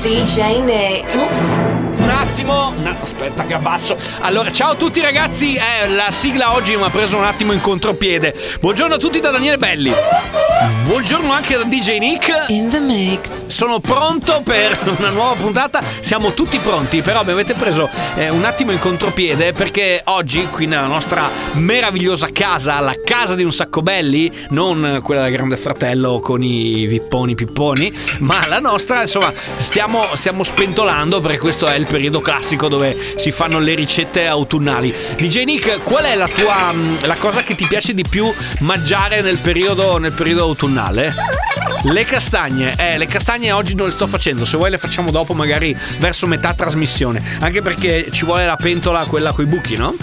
DJ Nick. Oops. Un attimo, no, aspetta che abbasso. Allora, ciao a tutti ragazzi, eh, la sigla oggi mi ha preso un attimo in contropiede. Buongiorno a tutti da Daniele Belli. Buongiorno anche da DJ Nick. In the mix. Sono pronto per una nuova puntata. Siamo tutti pronti, però mi avete preso eh, un attimo in contropiede perché oggi qui nella nostra meravigliosa casa, la casa di un sacco belli, non quella del Grande Fratello con i vipponi pipponi, ma la nostra, insomma, stiamo, stiamo spentolando perché questo è il periodo classico dove si fanno le ricette autunnali. DJ Nick, qual è la tua mh, la cosa che ti piace di più mangiare nel periodo, nel periodo autunnale? Le castagne, eh, le castagne oggi non le sto facendo, se vuoi le facciamo dopo, magari verso metà trasmissione. Anche perché ci vuole la pentola, quella coi buchi, no?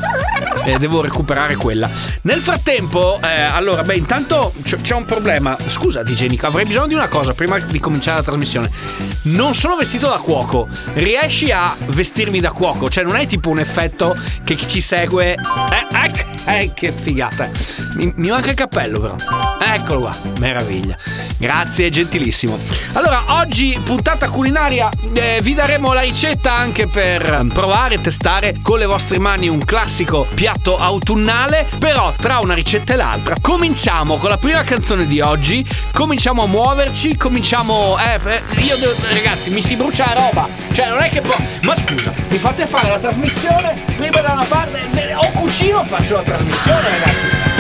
E devo recuperare quella. Nel frattempo, eh, allora, beh, intanto c'è un problema. Scusa, DJ Nick, avrei bisogno di una cosa prima di cominciare la trasmissione. Non sono vestito da cuoco. Riesci a vestirmi da cuoco? Cioè, non hai tipo un effetto che chi ci segue. Eh, ecco! Eh, che figata. Mi, mi manca il cappello, però. Eccolo qua, meraviglia. Grazie, gentilissimo. Allora, oggi puntata culinaria, eh, vi daremo la ricetta anche per provare e testare con le vostre mani un classico piatto autunnale, però tra una ricetta e l'altra. Cominciamo con la prima canzone di oggi, cominciamo a muoverci, cominciamo... Eh, io devo... Ragazzi, mi si brucia la roba. Cioè, non è che... po- Ma scusa, mi fate fare la trasmissione prima da una parte... eh, O cucino faccio la trasmissione, ragazzi. Un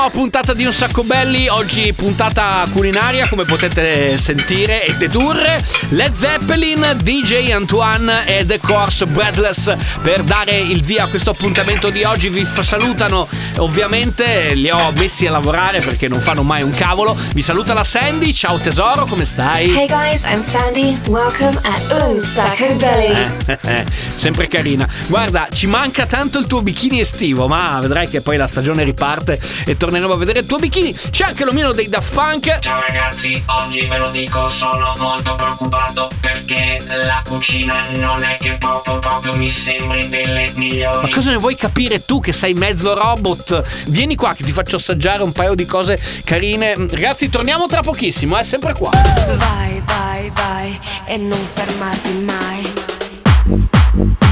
nuova puntata di Un Sacco Belli, oggi puntata culinaria come potete sentire e dedurre, Led Zeppelin, DJ Antoine e The Course Breathless per dare il via a questo appuntamento di oggi, vi salutano ovviamente, li ho messi a lavorare perché non fanno mai un cavolo, vi saluta la Sandy, ciao tesoro, come stai? Hey guys, I'm Sandy. Welcome at Un Sacco Belly. Sempre carina. Guarda, ci manca tanto il tuo bikini estivo, ma vedrai che poi la stagione riparte e torneremo a vedere il tuo bikini. C'è anche l'omino dei Daft Punk. Ciao ragazzi, oggi ve lo dico, sono molto preoccupato perché la cucina non è che proprio proprio mi sembri delle migliori. Ma cosa ne vuoi capire tu che sei mezzo robot? Vieni qua che ti faccio assaggiare un paio di cose carine. Ragazzi, torniamo tra pochissimo, è sempre qua. Vai, vai, vai e non fermarti mai.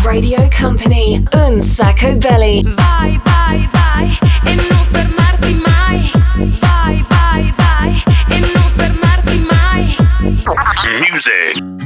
Radio Company, Un Sacco Belly. Vai, vai, vai e non fermarti e non fermarti mai. Music.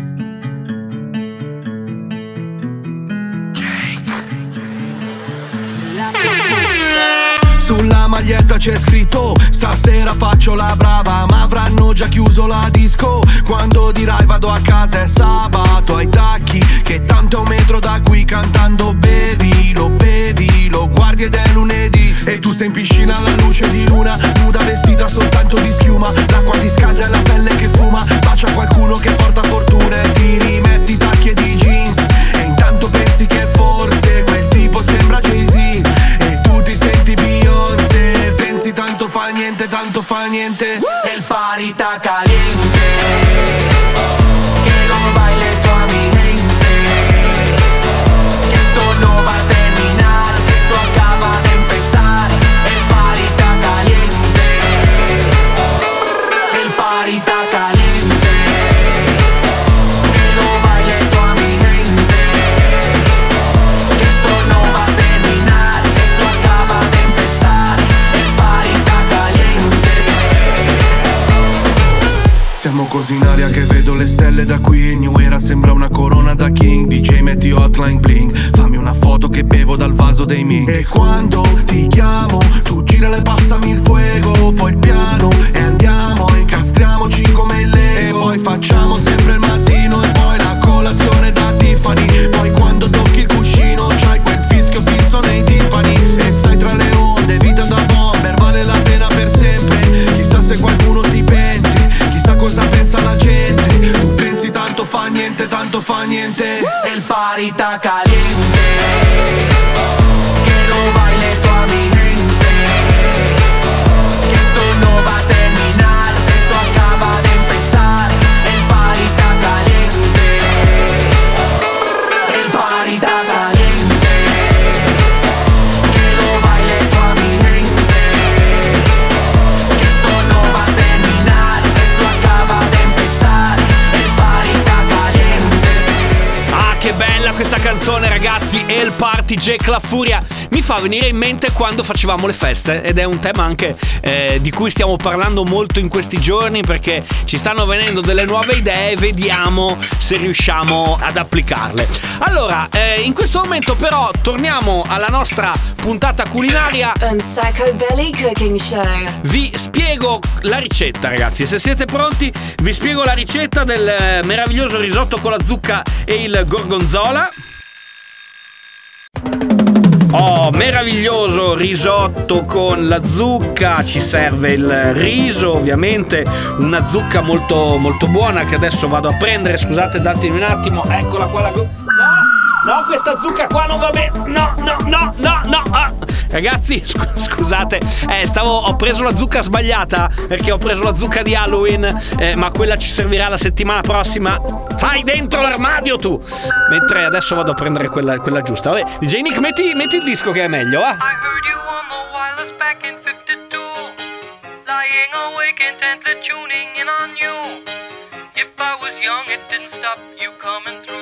Sulla maglietta c'è scritto Stasera faccio la brava Ma avranno già chiuso la disco. Quando dirai vado a casa è sabato Ai tacchi Che tanto è un metro da qui Cantando bevi, lo bevi Lo guardi ed è lunedì. E tu sei in piscina alla luce di luna Nuda vestita soltanto di schiuma. L'acqua ti scalda e la pelle che fuma Bacia qualcuno che porta fortuna E ti rimetti tacchi e i jeans. E intanto pensi che fa niente, tanto fa niente. Il party caliente stelle da qui New Era sembra una corona da king. DJ metti hotline bling. Fammi una foto che bevo dal vaso dei ming. E quando ti chiamo Tu girala e passami il fuego. Poi il piano e andiamo Incastriamoci come il Lego. E poi facciamo sempre il mattino E poi la colazione da Tiffany fa niente, tanto fa niente. El party está caliente Party Jack la Furia mi fa venire in mente quando facevamo le feste ed è un tema anche eh, di cui stiamo parlando molto in questi giorni perché ci stanno venendo delle nuove idee, vediamo se riusciamo ad applicarle. Allora, eh, in questo momento però torniamo alla nostra puntata culinaria Un Sacco Belly Cooking Show. vi spiego la ricetta, ragazzi. Se siete pronti, vi spiego la ricetta del eh, meraviglioso risotto con la zucca e il gorgonzola. Oh, meraviglioso risotto con la zucca, ci serve il riso, ovviamente, una zucca molto, molto buona che adesso vado a prendere, scusate, datemi un attimo, eccola qua la... No, no, questa zucca qua non va bene, no, no, no, no, no, ah. Ragazzi, scu- scusate, eh, stavo, ho preso la zucca sbagliata perché ho preso la zucca di Halloween, eh, ma quella ci servirà la settimana prossima. Fai dentro l'armadio tu! Mentre adesso vado a prendere quella, quella giusta. Vabbè, DJ Nick, metti, metti il disco che è meglio, eh? I heard you on the wireless back in 52. Lying awake intently tuning in on you. If I was young, it didn't stop you coming through.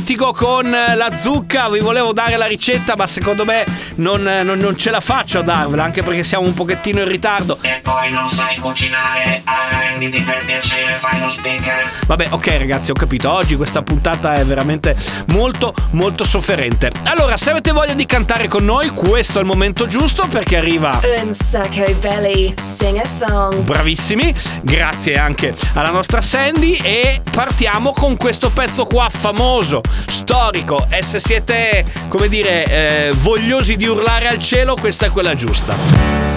Litigo con eh, la zucca, vi volevo dare la ricetta ma secondo me non, eh, non, non ce la faccio a darvela anche perché siamo un pochettino in ritardo poi non sai cucinare, arrenditi per piacere, fai lo speaker. Vabbè, ok ragazzi, ho capito, oggi questa puntata è veramente molto molto sofferente. Allora, se avete voglia di cantare con noi, questo è il momento giusto perché arriva Un sacco belly, sing a song. Bravissimi, grazie anche alla nostra Sandy e partiamo con questo pezzo qua famoso, storico e se siete, come dire, eh, vogliosi di urlare al cielo, questa è quella giusta.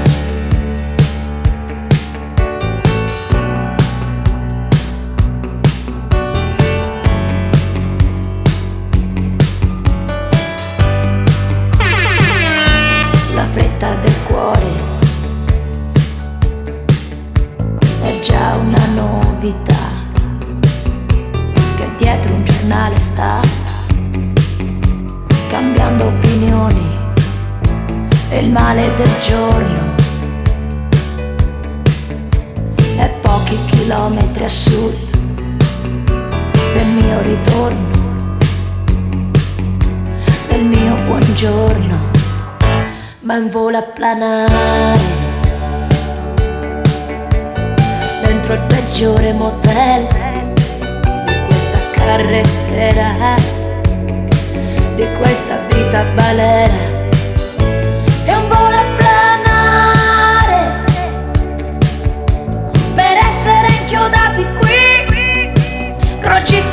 ma in volo a planare. Dentro il peggiore motel di questa carrettera di questa vita balera. È un volo a planare per essere inchiodati qui, crocificati.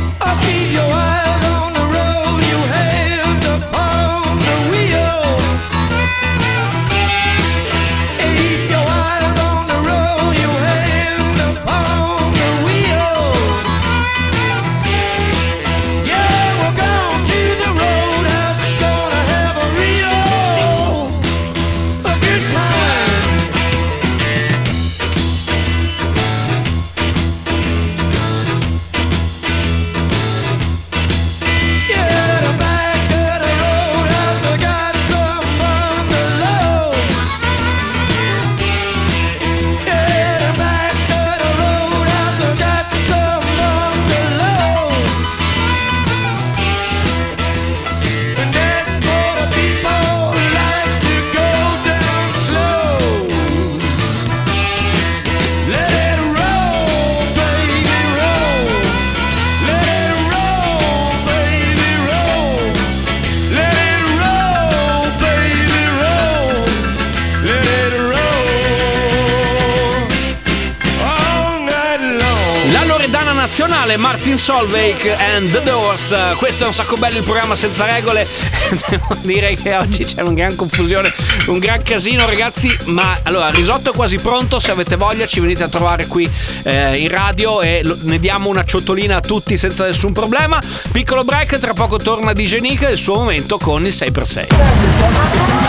Solveig and The Doors. Questo è un sacco bello il programma senza regole. Devo dire che oggi c'è una gran confusione, un gran casino, ragazzi. Ma allora, risotto è quasi pronto. Se avete voglia, ci venite a trovare qui eh, in radio e ne diamo una ciotolina a tutti senza nessun problema. Piccolo break, tra poco torna Nick e il suo momento con il 6x6.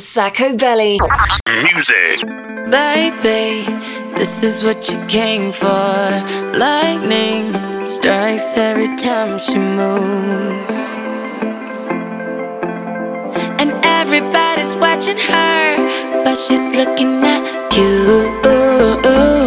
Sacco belly. Music. Baby, this is what you came for. Lightning strikes every time she moves. And everybody's watching her, but she's looking at you. You. You.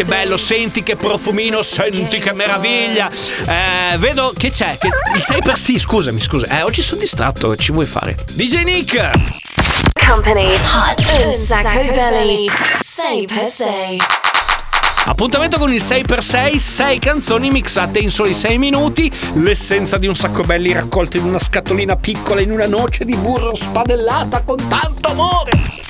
Che bello, senti che profumino, senti che meraviglia. Eh, vedo che c'è, che il 6 per sì, scusami, scusa. Eh, oggi sono distratto, ci vuoi fare? DJ Nick! Company, hot un sacco belly. Say per say. Appuntamento con il 6x6, 6 canzoni mixate in soli 6 minuti, l'essenza di un sacco belli raccolti in una scatolina piccola in una noce di burro spadellata con tanto amore.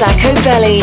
Sacco belly.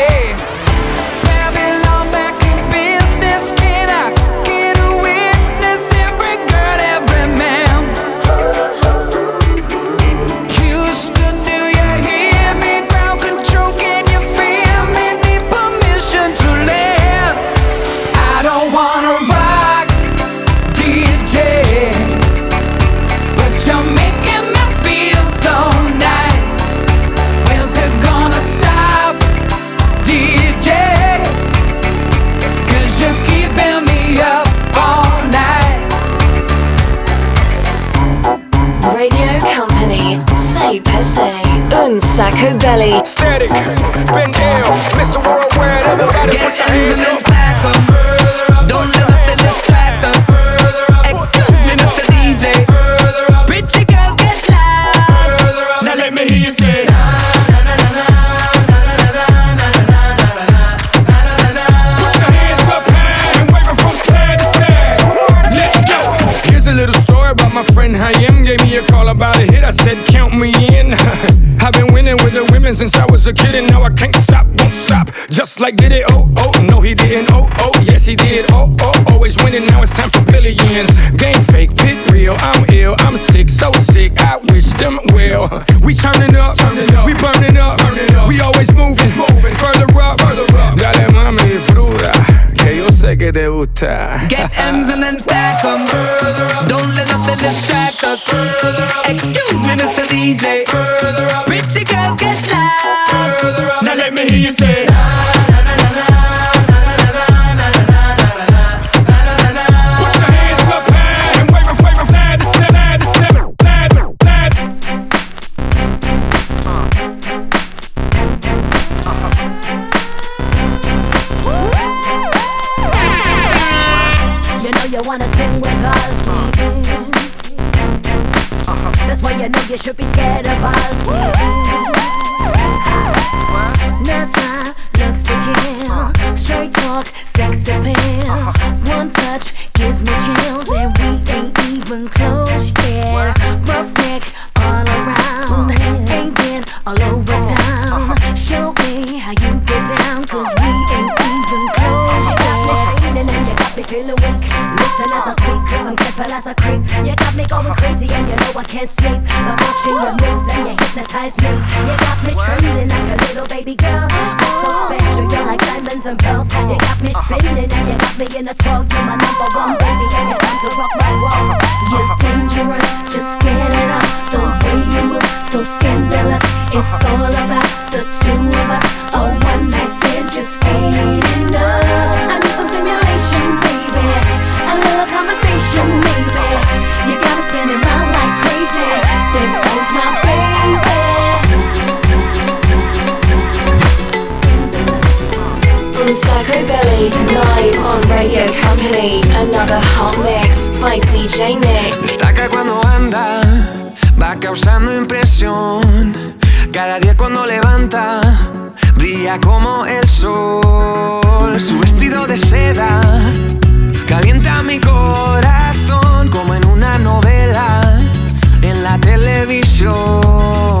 Sacco belly. Static, been ill, Mr. Worldwide, everybody put your hands up. Don't let nothing distract us. Excuse me, Mr. DJ. Pretty girls get loud. Now let me hear you say. Put your hands up high and wave 'em from side to side. Let's go. Here's a little story about my friend Hayem. Gave me a call about a hit. I said, Count me in. Since I was a kid, and now I can't stop, won't stop. Just like did it, oh, oh, no, he didn't, oh, oh, yes, he did, oh, oh, always winning, now it's time for billions. Game fake, pit real, I'm ill, I'm sick, so sick, I wish them well. We turning up, we burning up, we always moving, further up, Dale mami, fruta, que yo que te gusta. Get M's and then stack 'em. Don't let nothing distract us. Excuse me, Mr. DJ. Pretty girls get loud. Now let me hear you say. Hypnotize me. You got me trembling like a little baby girl. You're so special, you're like diamonds and pearls. You got me uh-huh. spinning and you got me in a twirl. You're my number one baby and you're to rock my world. You're dangerous, just get it up. The way you move, so scandalous. It's all about the two of us. A one night stand just ain't enough. I need some stimulation, baby. A little conversation, maybe. You got me spinning round like crazy. There goes my baby. Psycho. Destaca cuando anda, va causando impresión. Cada día cuando levanta, brilla como el sol. Su vestido de seda calienta mi corazón como en una novela en la televisión.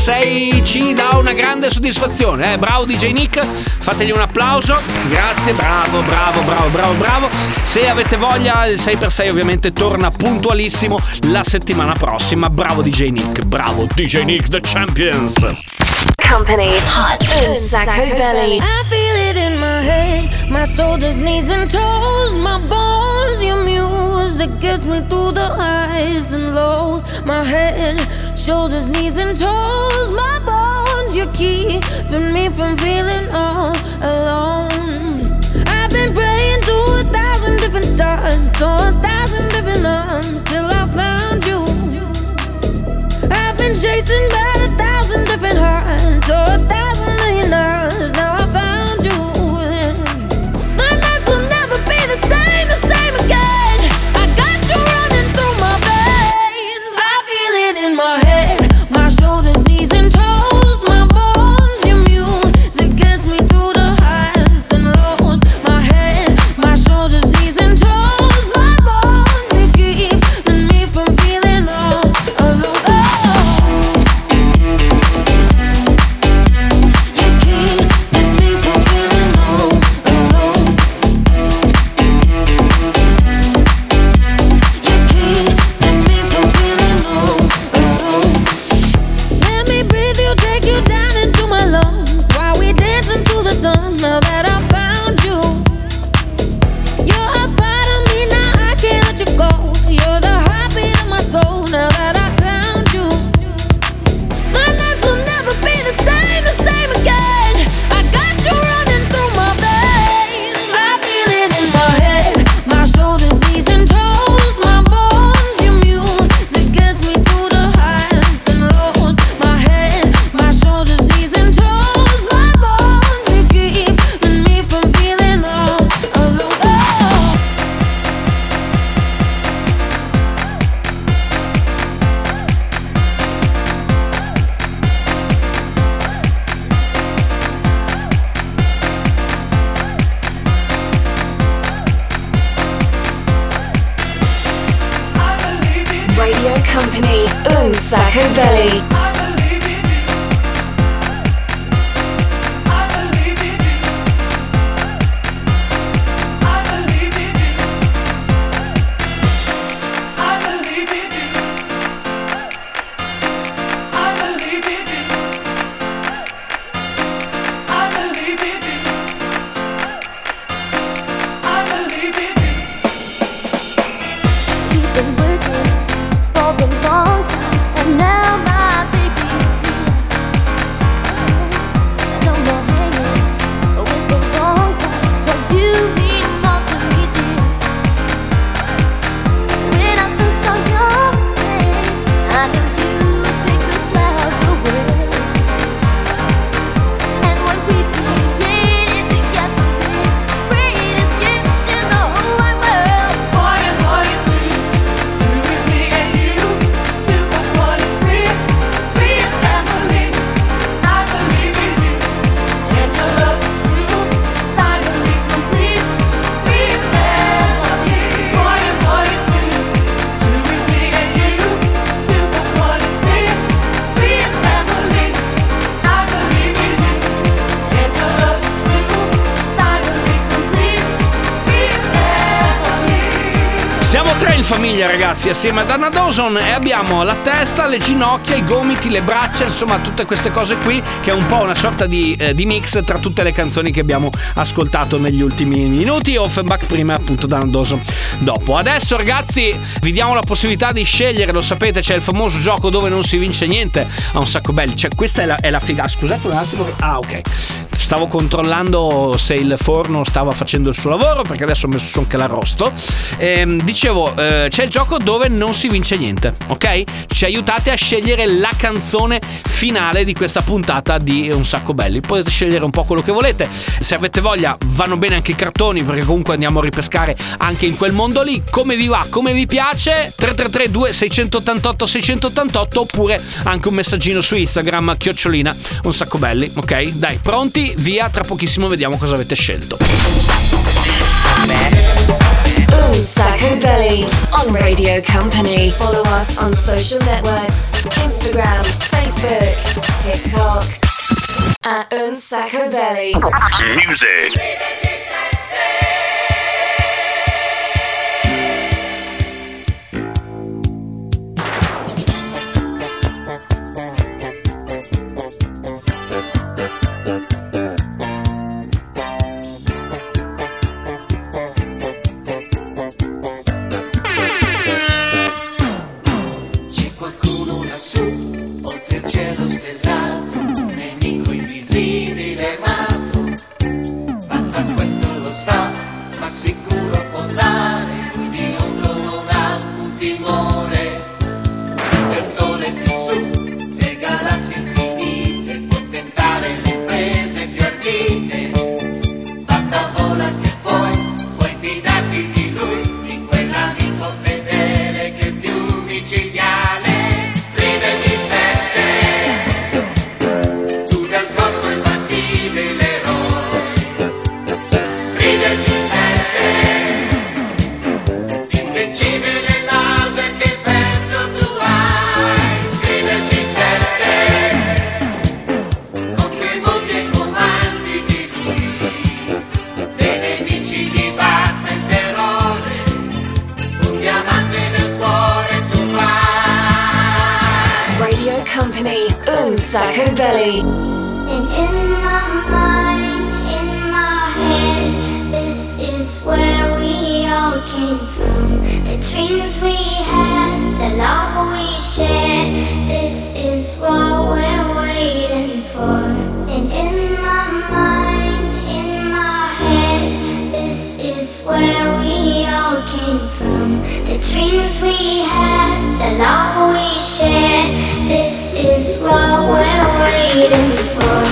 6 ci dà una grande soddisfazione. Eh? Bravo DJ Nick, fategli un applauso. Grazie, bravo, bravo, bravo, bravo, bravo. Se avete voglia, il 6x6 ovviamente torna puntualissimo la settimana prossima. Bravo DJ Nick, bravo DJ Nick The Champions. Company Hot Sacco Belly. I feel it in my head, my shoulders, knees and toes, my bones, your music gets me through the highs and lows, my head. Shoulders, knees, and toes, my bones. You're keeping me from feeling all alone. I've been praying to a thousand different stars, to a thousand different arms, till I found you. I've been chasing by a thousand different hearts, so a thousand Company, un Psycho Belly. Famiglia ragazzi, assieme ad Anna Dawson. E abbiamo la testa, le ginocchia, i gomiti, le braccia, insomma tutte queste cose qui che è un po' una sorta di, eh, di mix tra tutte le canzoni che abbiamo ascoltato negli ultimi minuti, Offenbach prima e appunto da Anna Dawson dopo. Adesso ragazzi vi diamo la possibilità di scegliere, lo sapete c'è il famoso gioco dove non si vince niente, ha un sacco belli, cioè questa è la, è la figa, scusate un attimo, ah ok, stavo controllando se il forno stava facendo il suo lavoro perché adesso ho messo su anche l'arrosto. Ehm, dicevo, eh, c'è il gioco dove non si vince niente, ok? Ci aiutate a scegliere la canzone finale di questa puntata di Un sacco belli. Potete scegliere un po' quello che volete. Se avete voglia, vanno bene anche i cartoni perché comunque andiamo a ripescare anche in quel mondo lì. Come vi va, come vi piace? 333 2688 688 oppure anche un messaggino su Instagram, chiocciolina, un sacco belli, ok? Dai, pronti? Via, tra pochissimo vediamo cosa avete scelto. Un Sacco Belly on Radio Company. Follow us on social networks Instagram, Facebook, TikTok. At Un Sacco Belly. Music. Un Sacco Belly. And in my mind, in my head, this is where we all came from. The dreams we had, the love we shared, this is what we're waiting for. And in my mind, in my head, this is where we all came from. The dreams we had, the love we shared, this is what we're waiting for.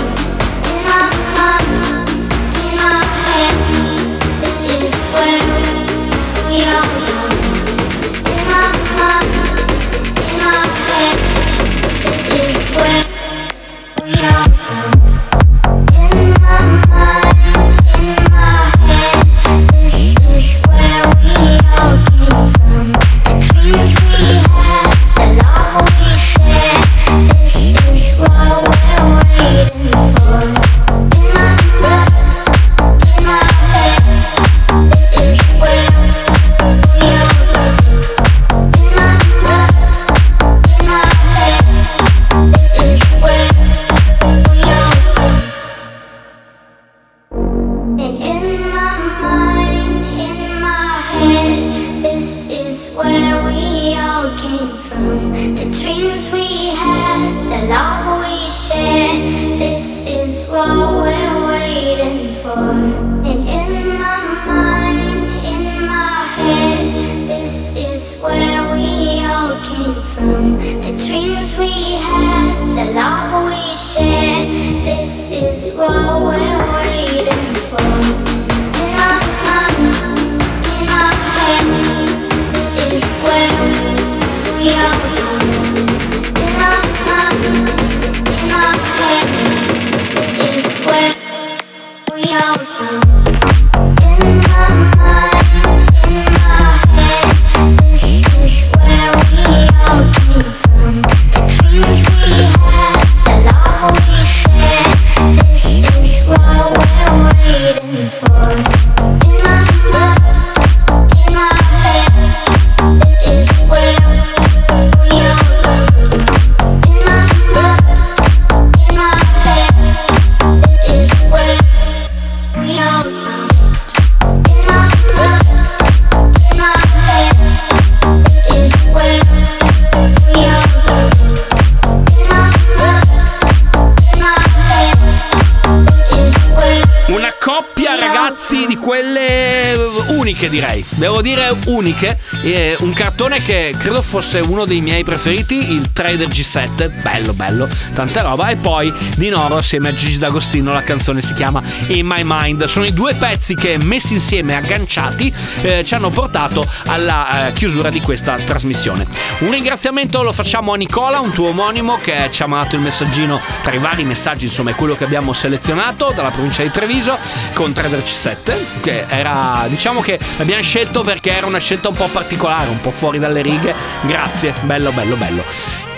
Di quelle uniche direi, devo dire uniche, Eh, un cartone che credo fosse uno dei miei preferiti, il Trader G7, bello bello, tanta roba, e poi di Noro assieme a Gigi D'Agostino la canzone si chiama In My Mind, sono i due pezzi che messi insieme, agganciati, eh, ci hanno portato alla eh, chiusura di questa trasmissione. Un ringraziamento lo facciamo a Nicola, un tuo omonimo che ci ha mandato il messaggino tra i vari messaggi, insomma è quello che abbiamo selezionato dalla provincia di Treviso con Trader C7, che era diciamo che l'abbiamo scelto perché era una scelta un po' particolare, un po' fuori dalle righe. Grazie, bello bello bello.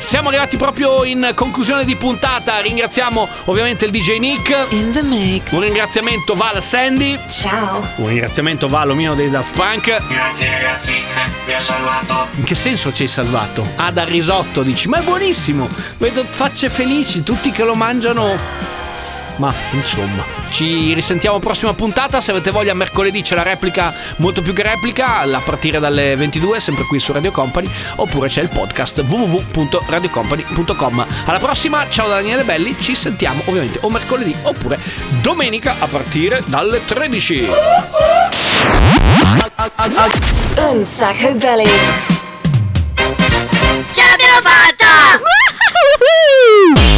Siamo arrivati proprio in conclusione di puntata. Ringraziamo ovviamente il DJ Nick. In the mix. Un ringraziamento va al Sandy. Ciao. Un ringraziamento va all'omino dei Daft Punk. Grazie ragazzi, vi ho salvato. In che senso ci hai salvato? Ah, dal risotto dici, ma è buonissimo. Vedo facce felici, tutti che lo mangiano. Ma insomma, ci risentiamo prossima puntata. Se avete voglia, mercoledì c'è la replica, molto più che replica, a partire dalle 22, sempre qui su Radio Company. Oppure c'è il podcast www.radiocompany.com. Alla prossima, ciao da Daniele Belli. Ci sentiamo ovviamente o mercoledì oppure domenica a partire dalle 13. Un sacco belly. Ce l'abbiamo fatta!